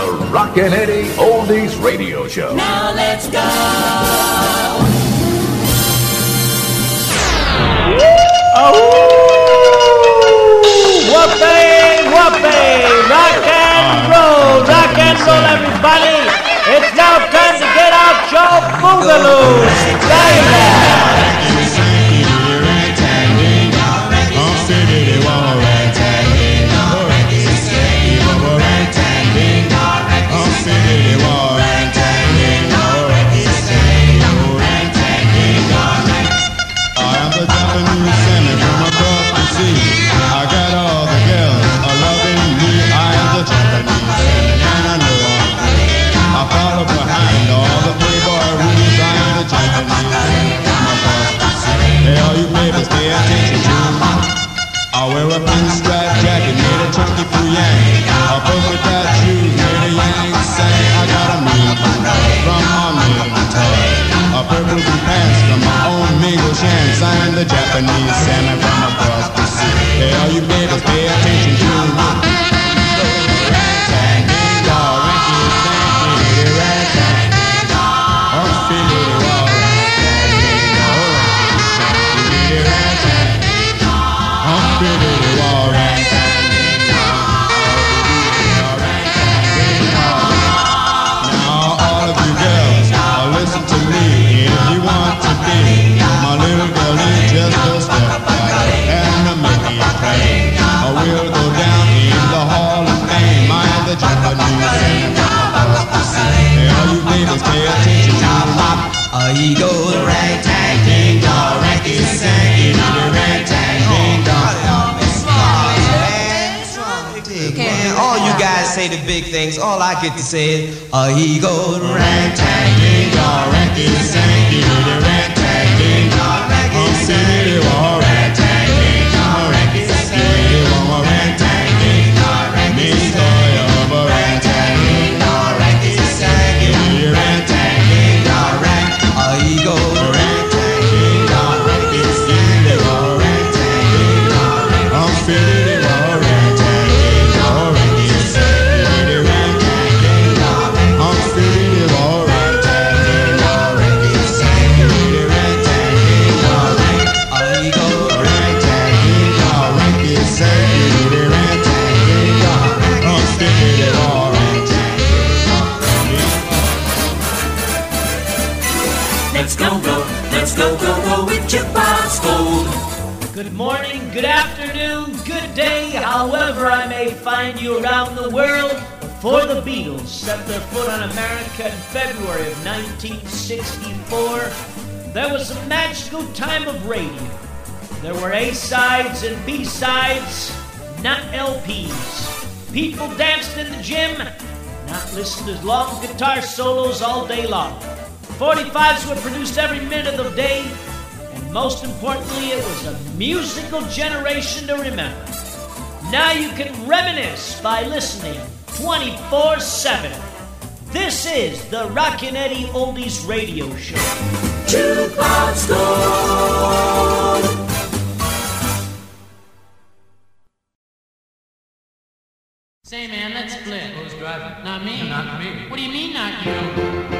the Rockin' Eddie Oldies Radio Show. Now let's go! Oh! Whoopee, whoopee! Rock and roll, rock and roll, everybody! It's now time to get out your boogaloo! Stay pocket says, oh, he goes rat-tat-ding, rat-tat-ding, rat 1964, there was a magical time of radio. There were A-sides and B-sides, not LPs. People danced in the gym, not listened to long guitar solos all day long. 45s were produced every minute of the day, and most importantly, it was a musical generation to remember. Now you can reminisce by listening 24 7. This is the Rockin' Eddie Oldies Radio Show. Jukebox Gold. Say, man, let's split. Who's driving? Not me. Not me. What do you mean, not you?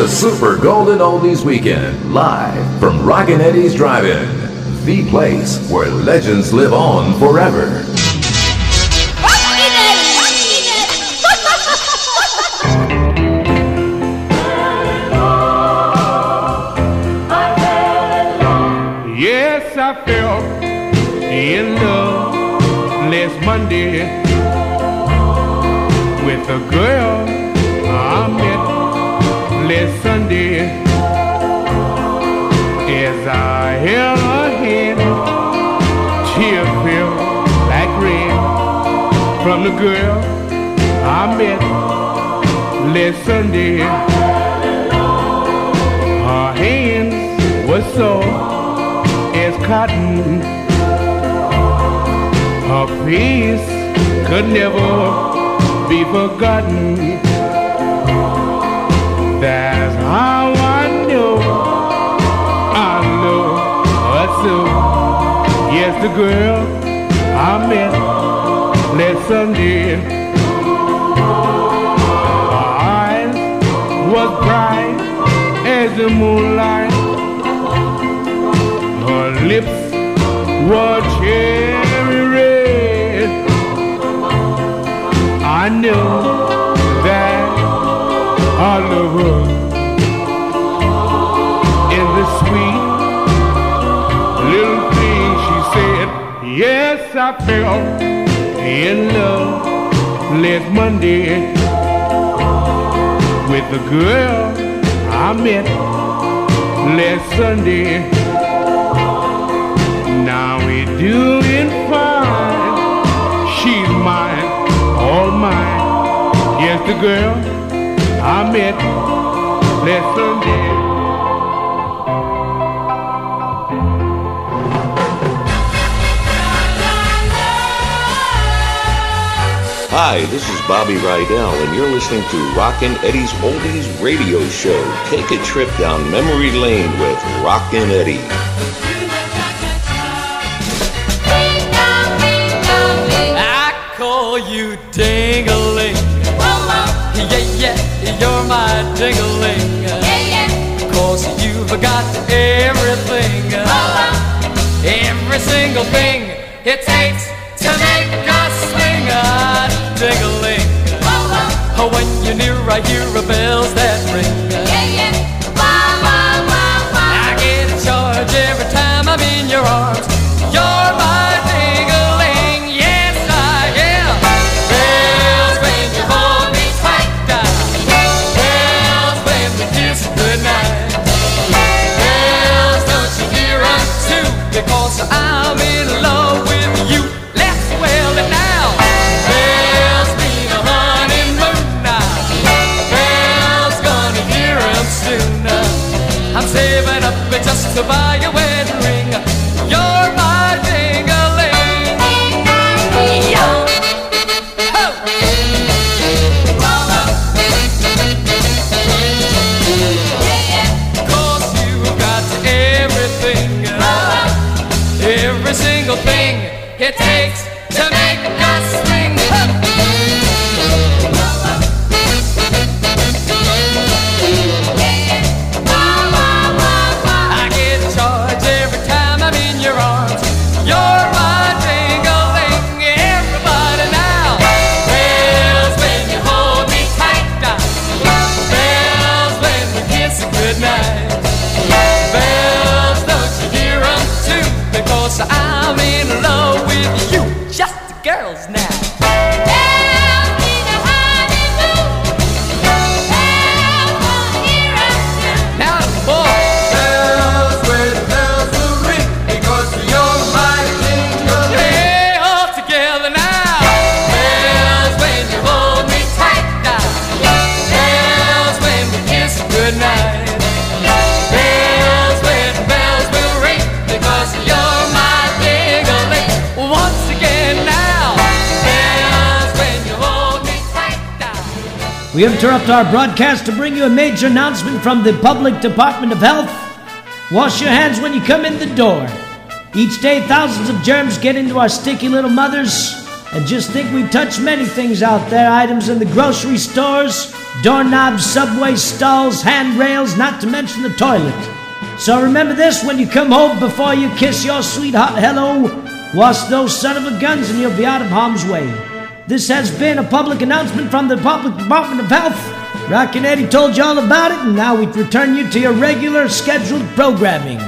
A Super Golden Oldies Weekend, live from Rockin' Eddie's Drive-In, the place where legends live on forever. Yes, I fell in love last Monday with a girl from the girl I met last Sunday. Her hands were soft as cotton. Her face could never be forgotten. That's how I know I love her so. Yes, the girl I met last Sunday. Her eyes was bright as the moonlight. Her lips were cherry red. I knew that I love her in the sweet little thing she said. Yes, I fell in love last Monday with the girl I met last Sunday. Now we're doing fine. She's mine, all mine. Yes, the girl I met last Sunday. Hi, this is Bobby Rydell, and you're listening to Rockin' Eddie's Oldies Radio Show. Take a trip down memory lane with Rockin' Eddie. I call you ding-a-ling. Yeah, yeah, you're my ding-a-ling. Cause you've got everything. Every single thing it takes to make us swing. Ah, ding-a-ling. When you're near, I hear a bells that ring. Yeah yeah I get a charge every time I'm in your arms. We interrupt our broadcast to bring you a major announcement from the Public Department of Health. Wash your hands when you come in the door. Each day, thousands of germs get into our sticky little mothers. And just think we touch many things out there items in the grocery stores, doorknobs, subway stalls, handrails, not to mention the toilet. So remember this when you come home before you kiss your sweetheart hello. Wash those son of a guns and you'll be out of harm's way. This has been a public announcement from the Public Department of Health. Rockin' Eddie told you all about it, and now we return you to your regular scheduled programming.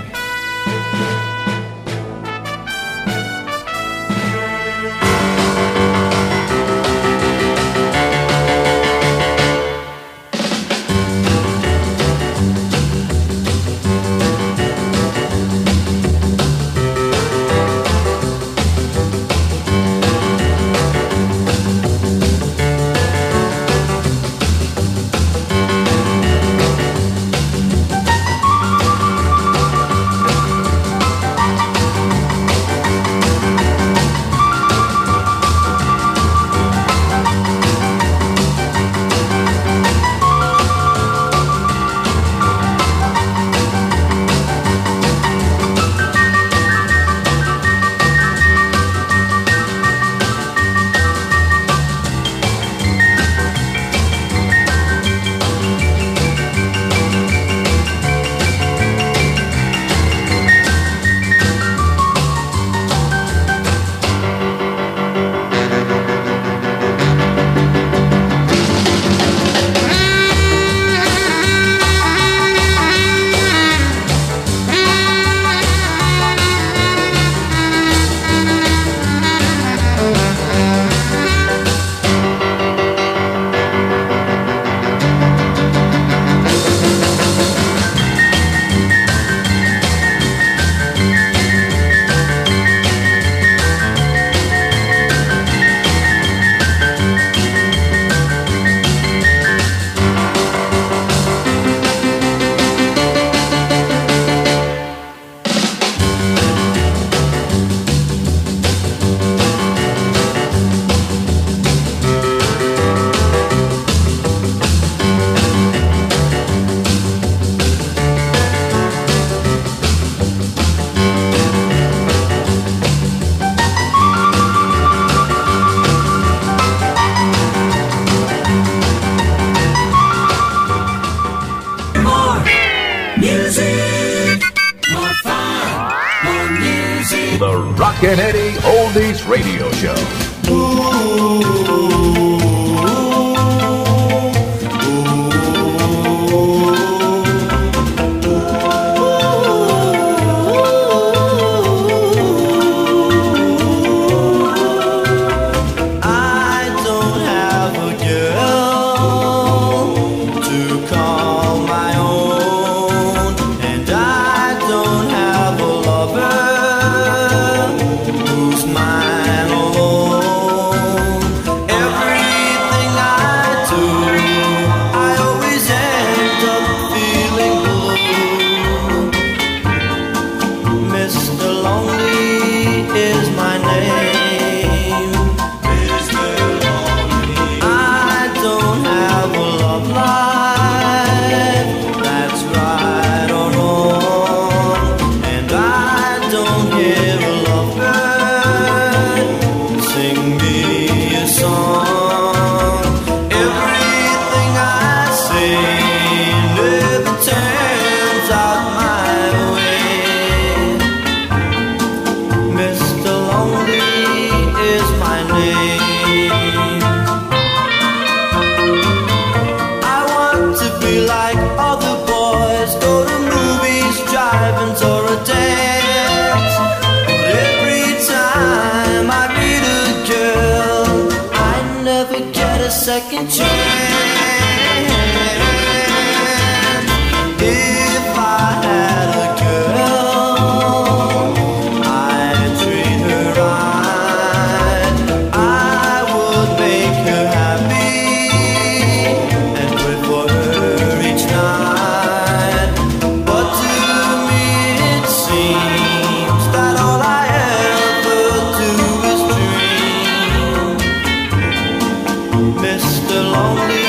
lonely.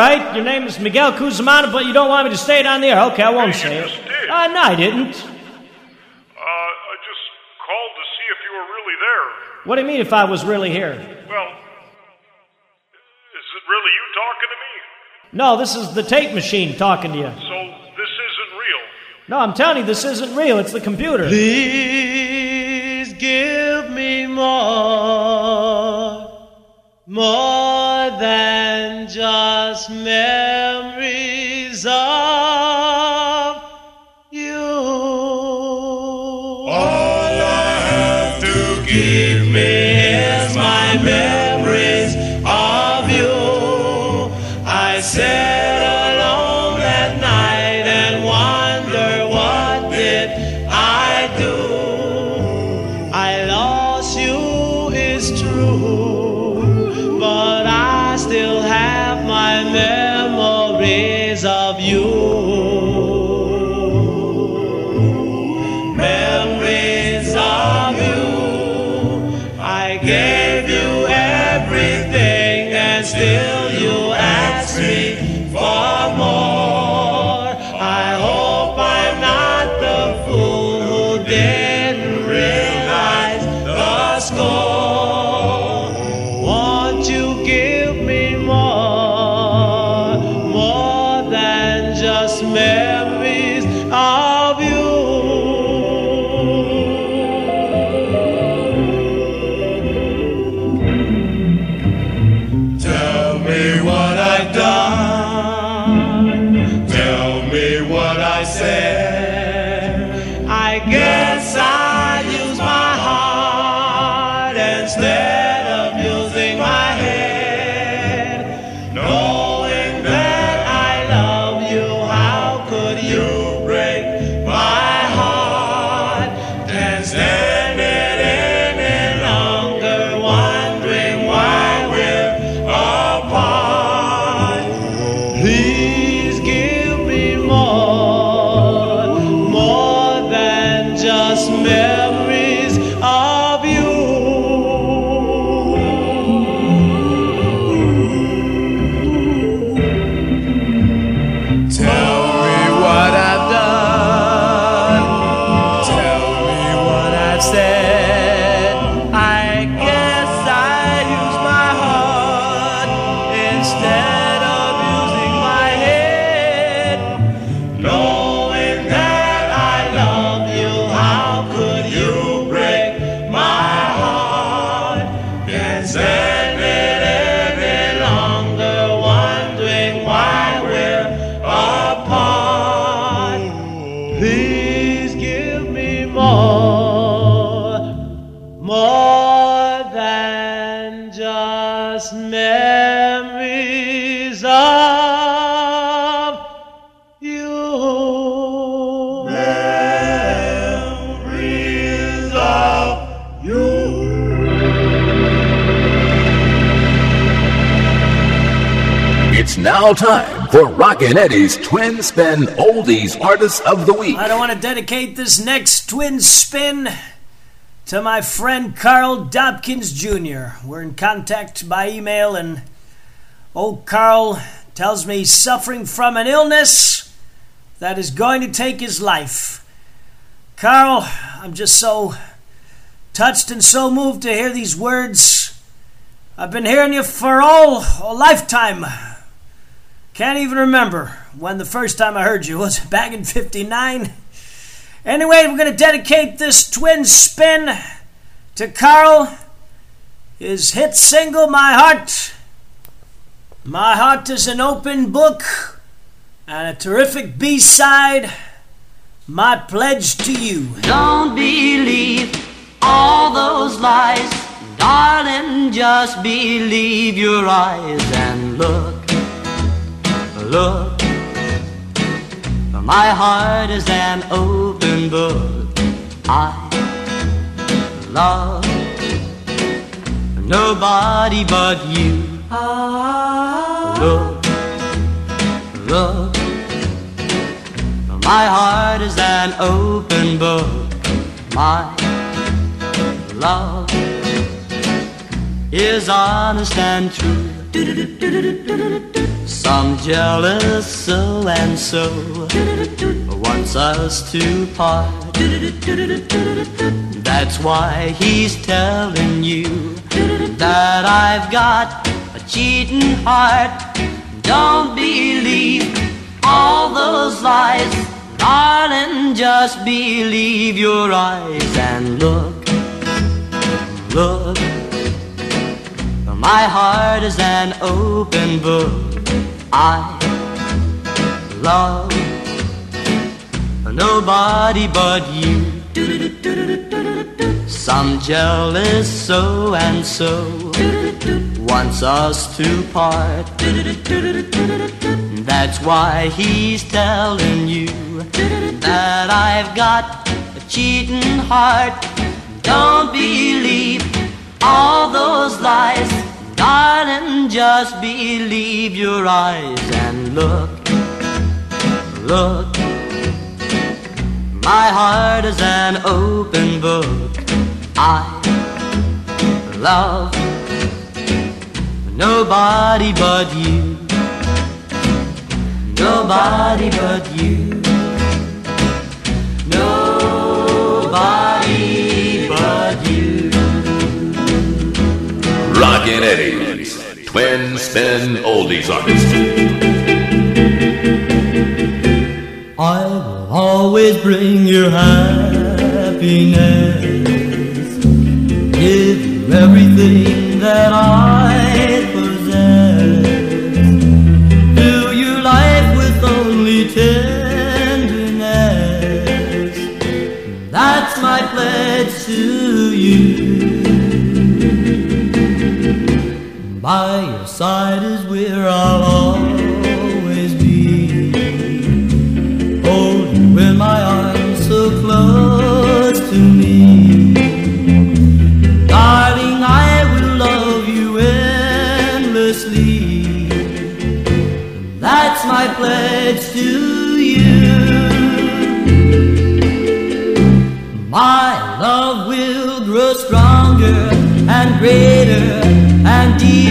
Right, your name is Miguel Cusimano, but you don't want me to say it on the air. Okay, I won't Hey, say you it. just did. Uh, no, I didn't. Uh, I just called to see if you were really there. What do you mean if I was really here? Well, is it really you talking to me? No, this is the tape machine talking to you. So this isn't real. No, I'm telling you, this isn't real. It's the computer. Please give me more, more than just memories time for Rockin' Eddie's Twin Spin Oldies Artists of the Week. I don't want to dedicate this next twin spin to my friend Carl Dobkins Jr. We're in contact by email, and old Carl tells me he's suffering from an illness that is going to take his life. Carl, I'm just so touched and so moved to hear these words. I've been hearing you for all a lifetime. Can't even remember when the first time I heard you was back in 59. Anyway, we're going to dedicate this twin spin to Carl. His hit single, My Heart. My Heart is an open book. And a terrific B side, My Pledge to You. Don't believe all those lies, darling. Just believe your eyes and look, look. My heart is an open book. I love nobody but you. Look, look. My heart is an open book. My love is honest and true. Some jealous so and so wants us to part. That's why he's telling you that I've got a cheating heart. Don't believe all those lies, darling. Just believe your eyes and look, look. My heart is an open book. I love nobody but you. Some jealous so and so wants us to part. That's why he's telling you that I've got a cheating heart. Don't believe all those lies, darling. Just believe your eyes and look, look. My heart is an open book. I love nobody but you. Nobody but you. Nobody Rockin' Eddie's Twin Spin Oldies Artist. I will always bring you happiness. Give you everything that I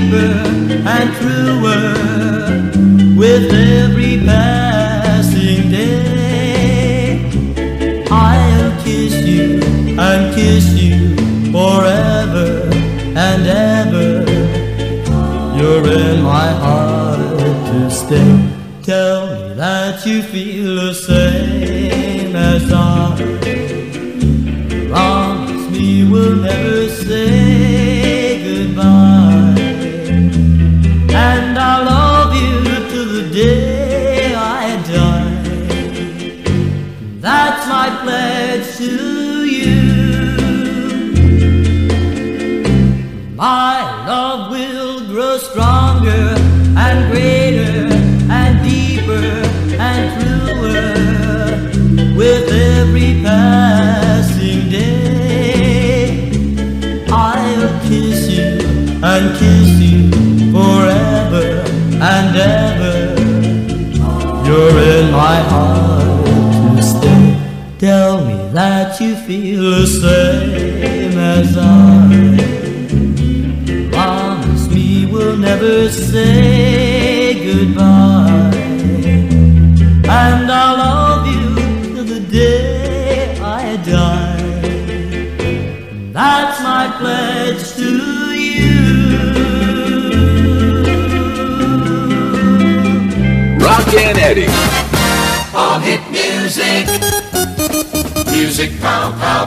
deeper and truer with every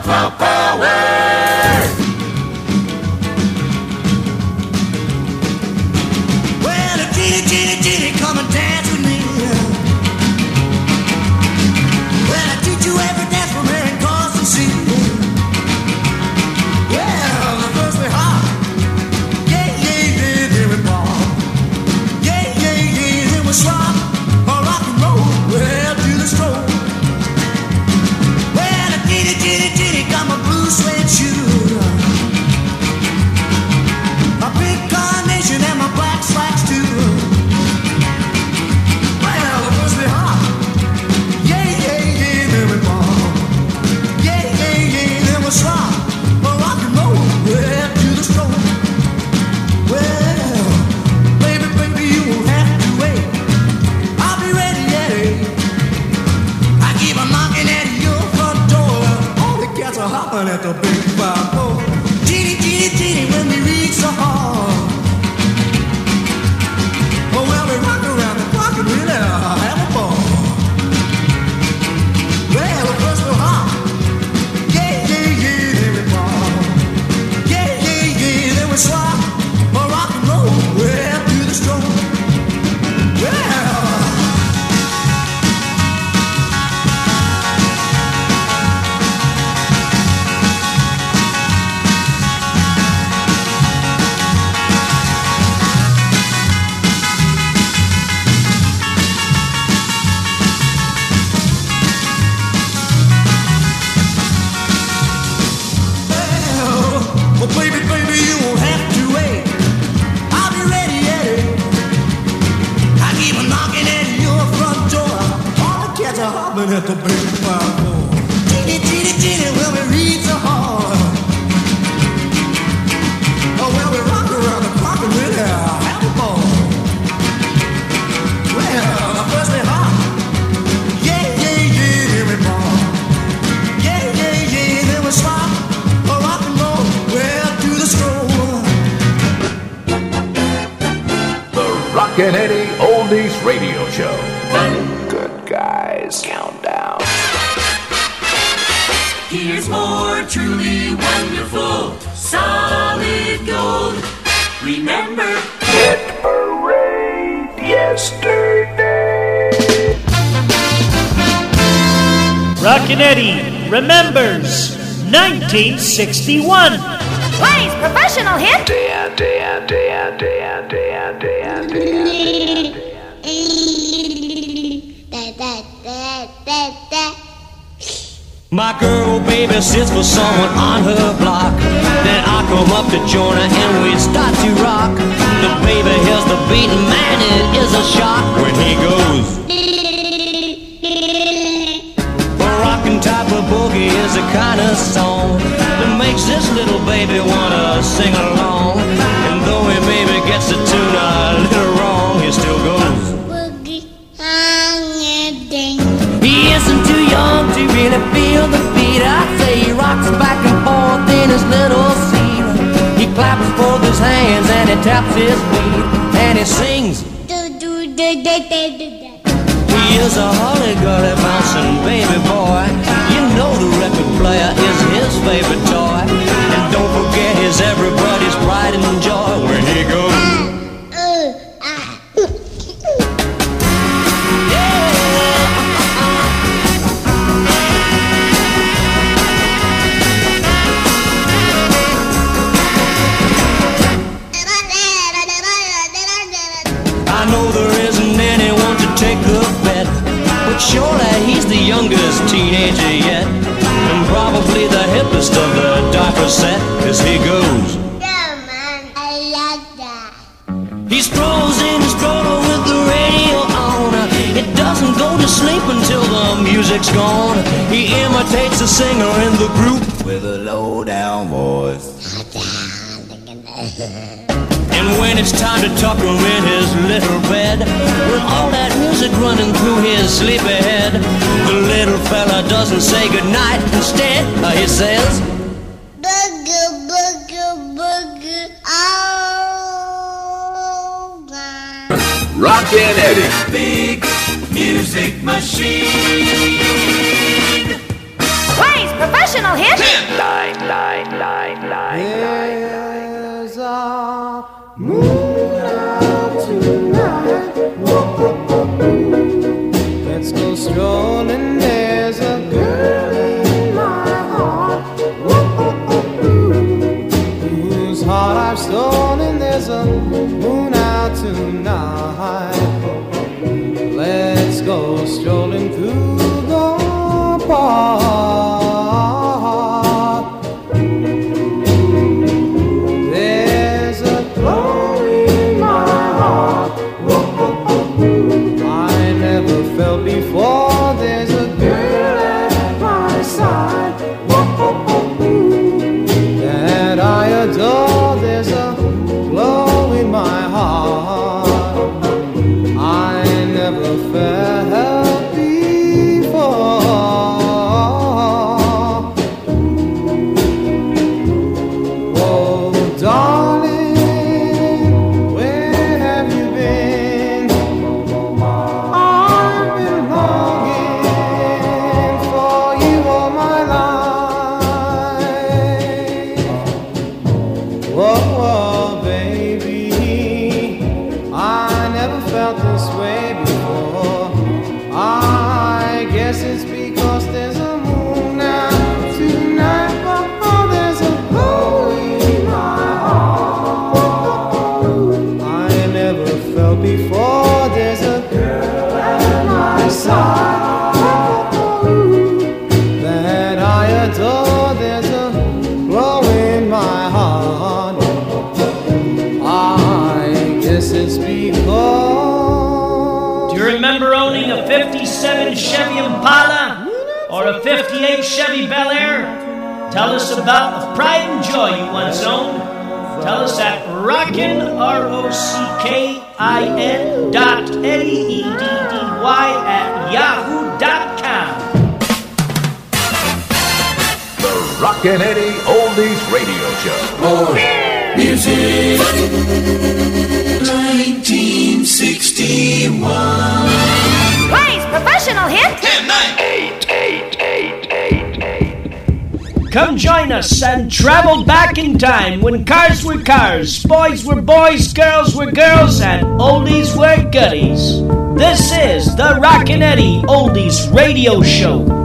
pow power. Genie, genie, genie, when we reach the hall. The big 1961. Plays professional hit. Dan, Dan, Dan, Dan, Dan, Dan, Dan. My girl baby sits for someone on her block. Then I come up to join her and we start to rock. The baby hears the beat, and man, it is a shock when he goes. Is the kind of song that makes this little baby wanna sing along. And though he maybe gets the tune a little wrong, he still goes. He isn't too young to really feel the beat. I say he rocks back and forth in his little seat. He claps both his hands and he taps his feet and he sings. He is a hully gully bouncing baby boy. Player is his favorite toy. And don't forget his everybody's the hippest of the diaper set as he goes. He strolls in his stroller with the radio on. It doesn't go to sleep until the music's gone. He imitates a singer in the group with a low down voice. And when it's time to tuck him in his little bed, with all that music running through his sleepy head, the little fella doesn't say goodnight. Instead, uh, he says, Rockin' Eddie. big music machine. Plays professional hit. Nine, nine, nine, nine, nine. There's a there's 58 Chevy Bel Air? Tell us about the pride and joy you once owned. Tell us at rockin, R-O-C-K-I-N dot L-E-E-D-D-Y at yahoo dot com. The Rockin' Eddie Oldies Radio Show. More music. 1961. Plays professional hit. 10, 9, Come join us and travel back in time when cars were cars, boys were boys, girls were girls, and oldies were goodies. This is the Rockin' Eddie Oldies Radio Show.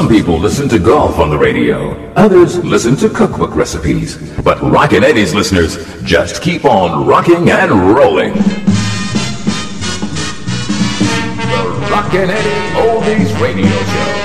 Some people listen to golf on the radio. Others listen to cookbook recipes. But Rockin' Eddie's listeners just keep on rocking and rolling. The Rockin' Eddie Oldies Radio Show.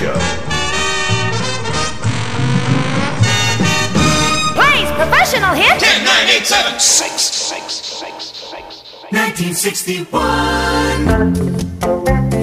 Show. Plays professional hit. 10, 9, 8, 7, 6, 6, 6, 6, 6 1961.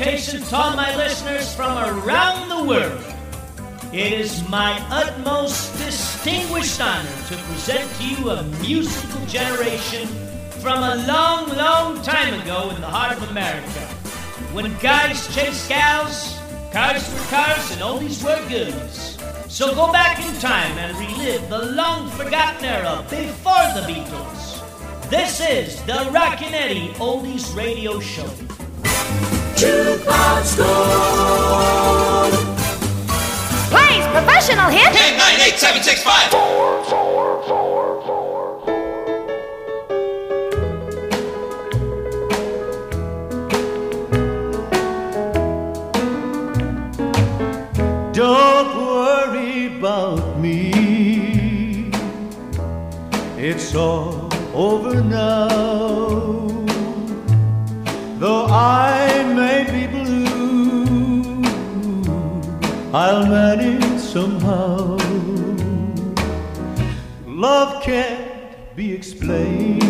Salutations to all my listeners from around the world. It is my utmost distinguished honor to present to you a musical generation from a long, long time ago in the heart of America. When guys chased gals, cars were cars, and oldies were goodies. So go back in time and relive the long forgotten era before the Beatles. This is the Rockin' Eddie Oldies Radio Show. Jukebox Gold. Plays professional hit. 10, 9, 8, 7, 6, 5. Don't worry about me. It's all over now. Though I may be blue, I'll manage somehow. Love can't be explained,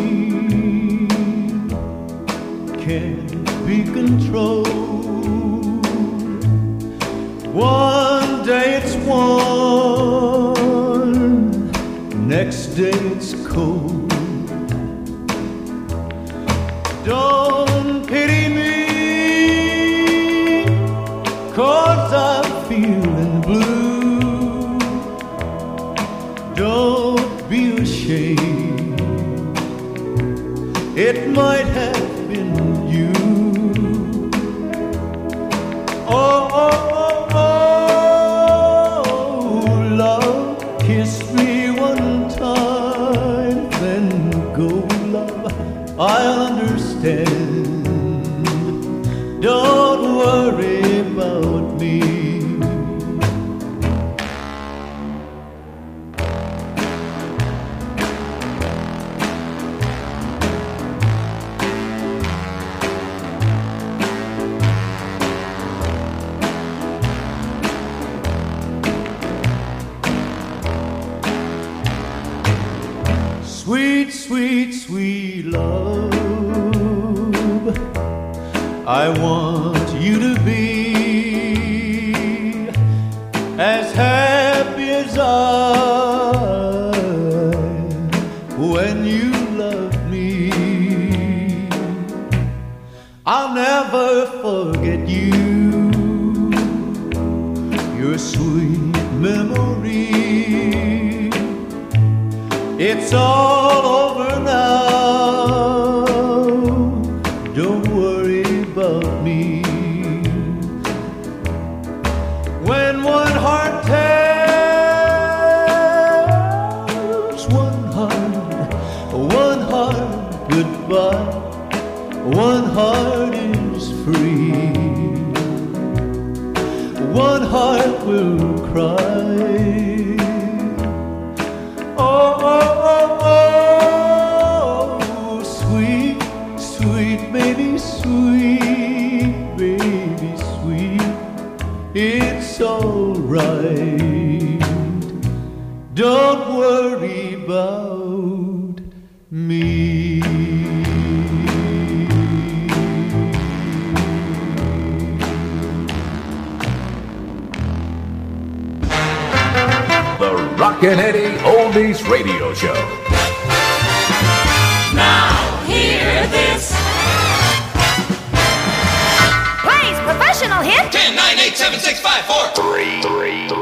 can't be controlled. One day it's warm, next day it's cold. Don't pity I want you to be as happy as I when you love me. I'll never forget you, your sweet memory. It's all over now. Heart will cry. The Rockin' Eddie Oldies Radio Show. Now, hear this. Plays professional hit. 10, 9, 8, 7, 6, 5, 4. 3, 3, 3, 3.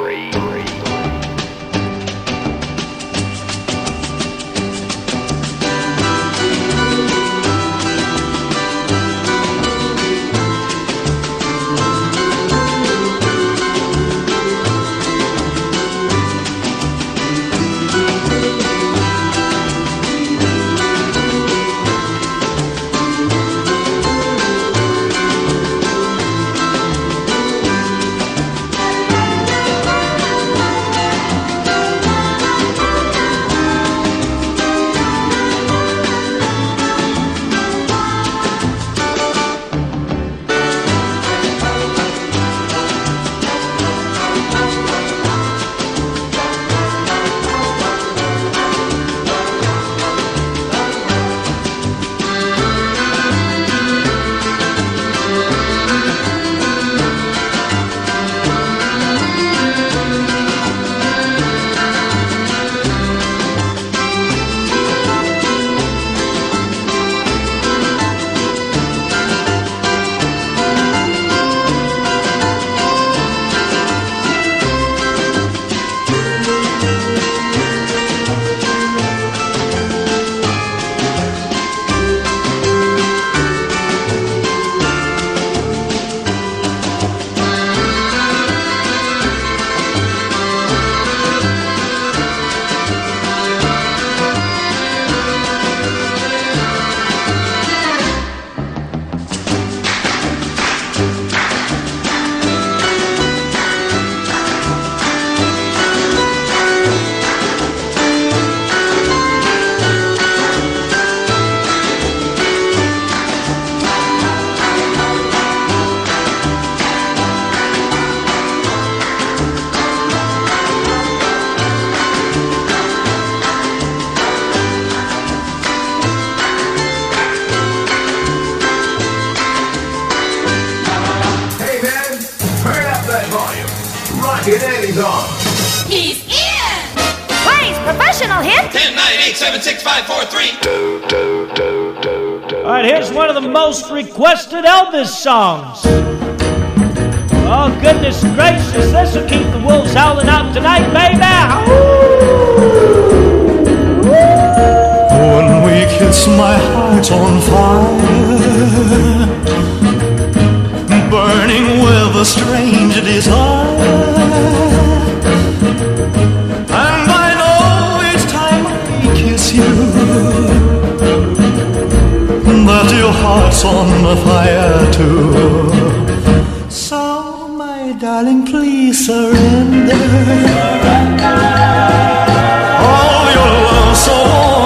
上 house on fire too. So, my darling, please surrender. All your love so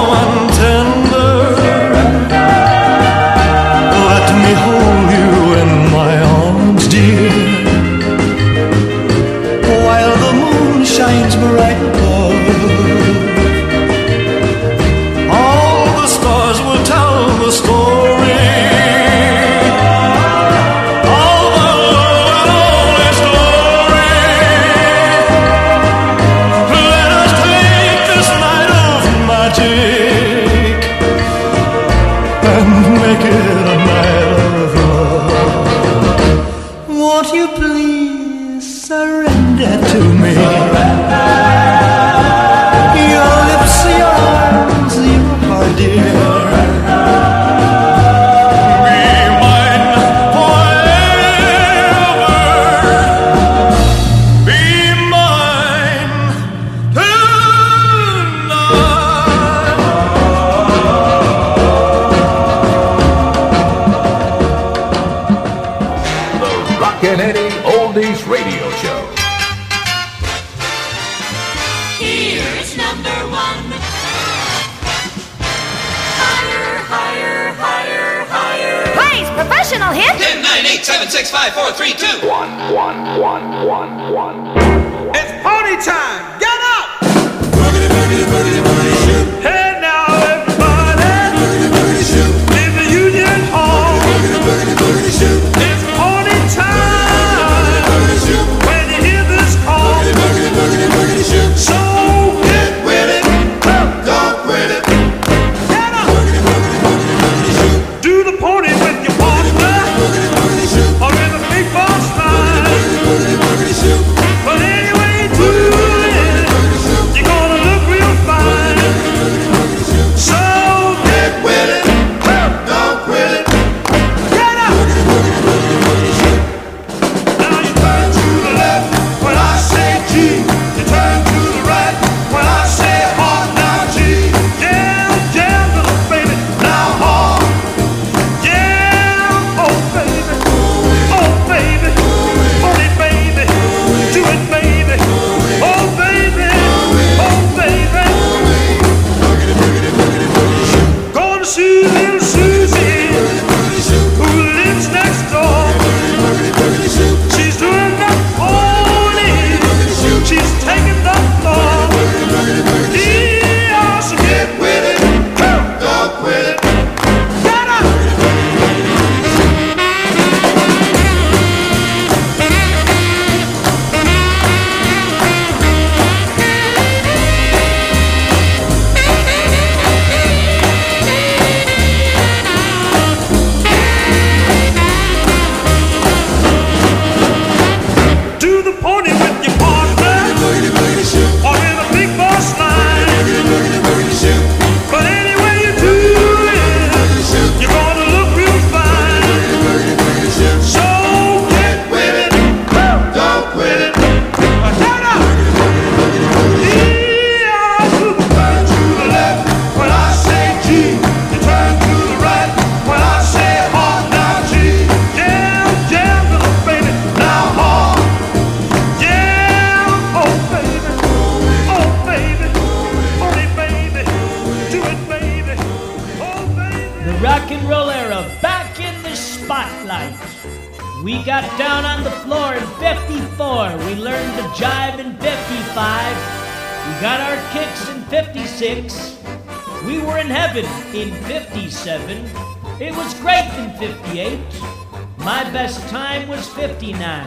59.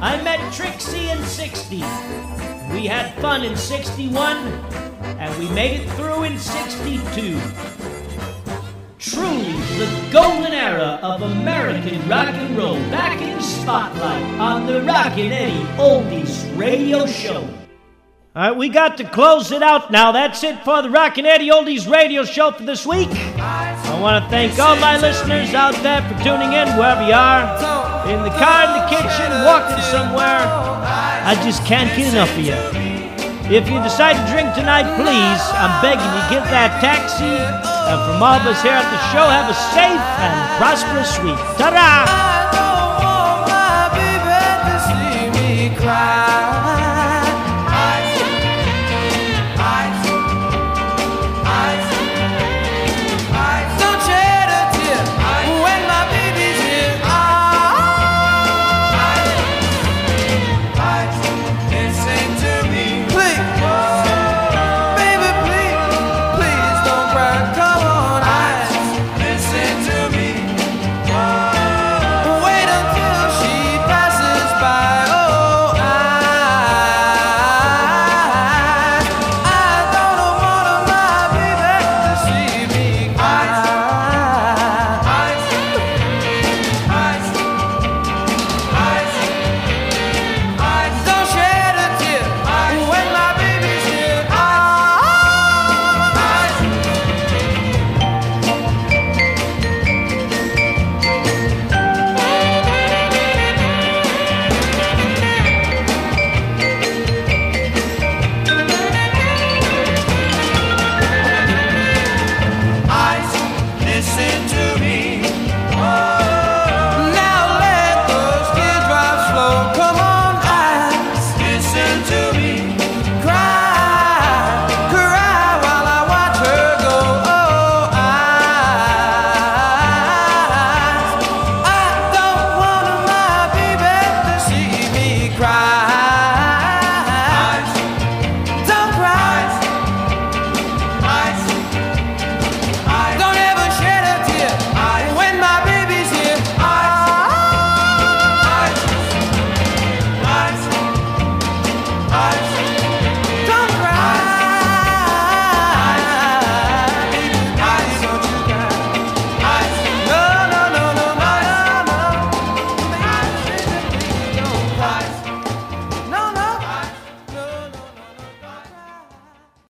I met Trixie in 60. We had fun in 61, and we made it through in 62. Truly the golden era of American rock and roll back in the spotlight on the Rockin' Eddie Oldies Radio Show. All right, we got to close it out now. That's it for the Rockin' Eddie Oldies radio show for this week. I want to thank all my listeners out there for tuning in wherever you are. In the car, in the kitchen, walking somewhere. I just can't get enough of you. If you decide to drink tonight, please, I'm begging you, get that taxi. And from all of us here at the show, have a safe and prosperous week. Ta-da! cry.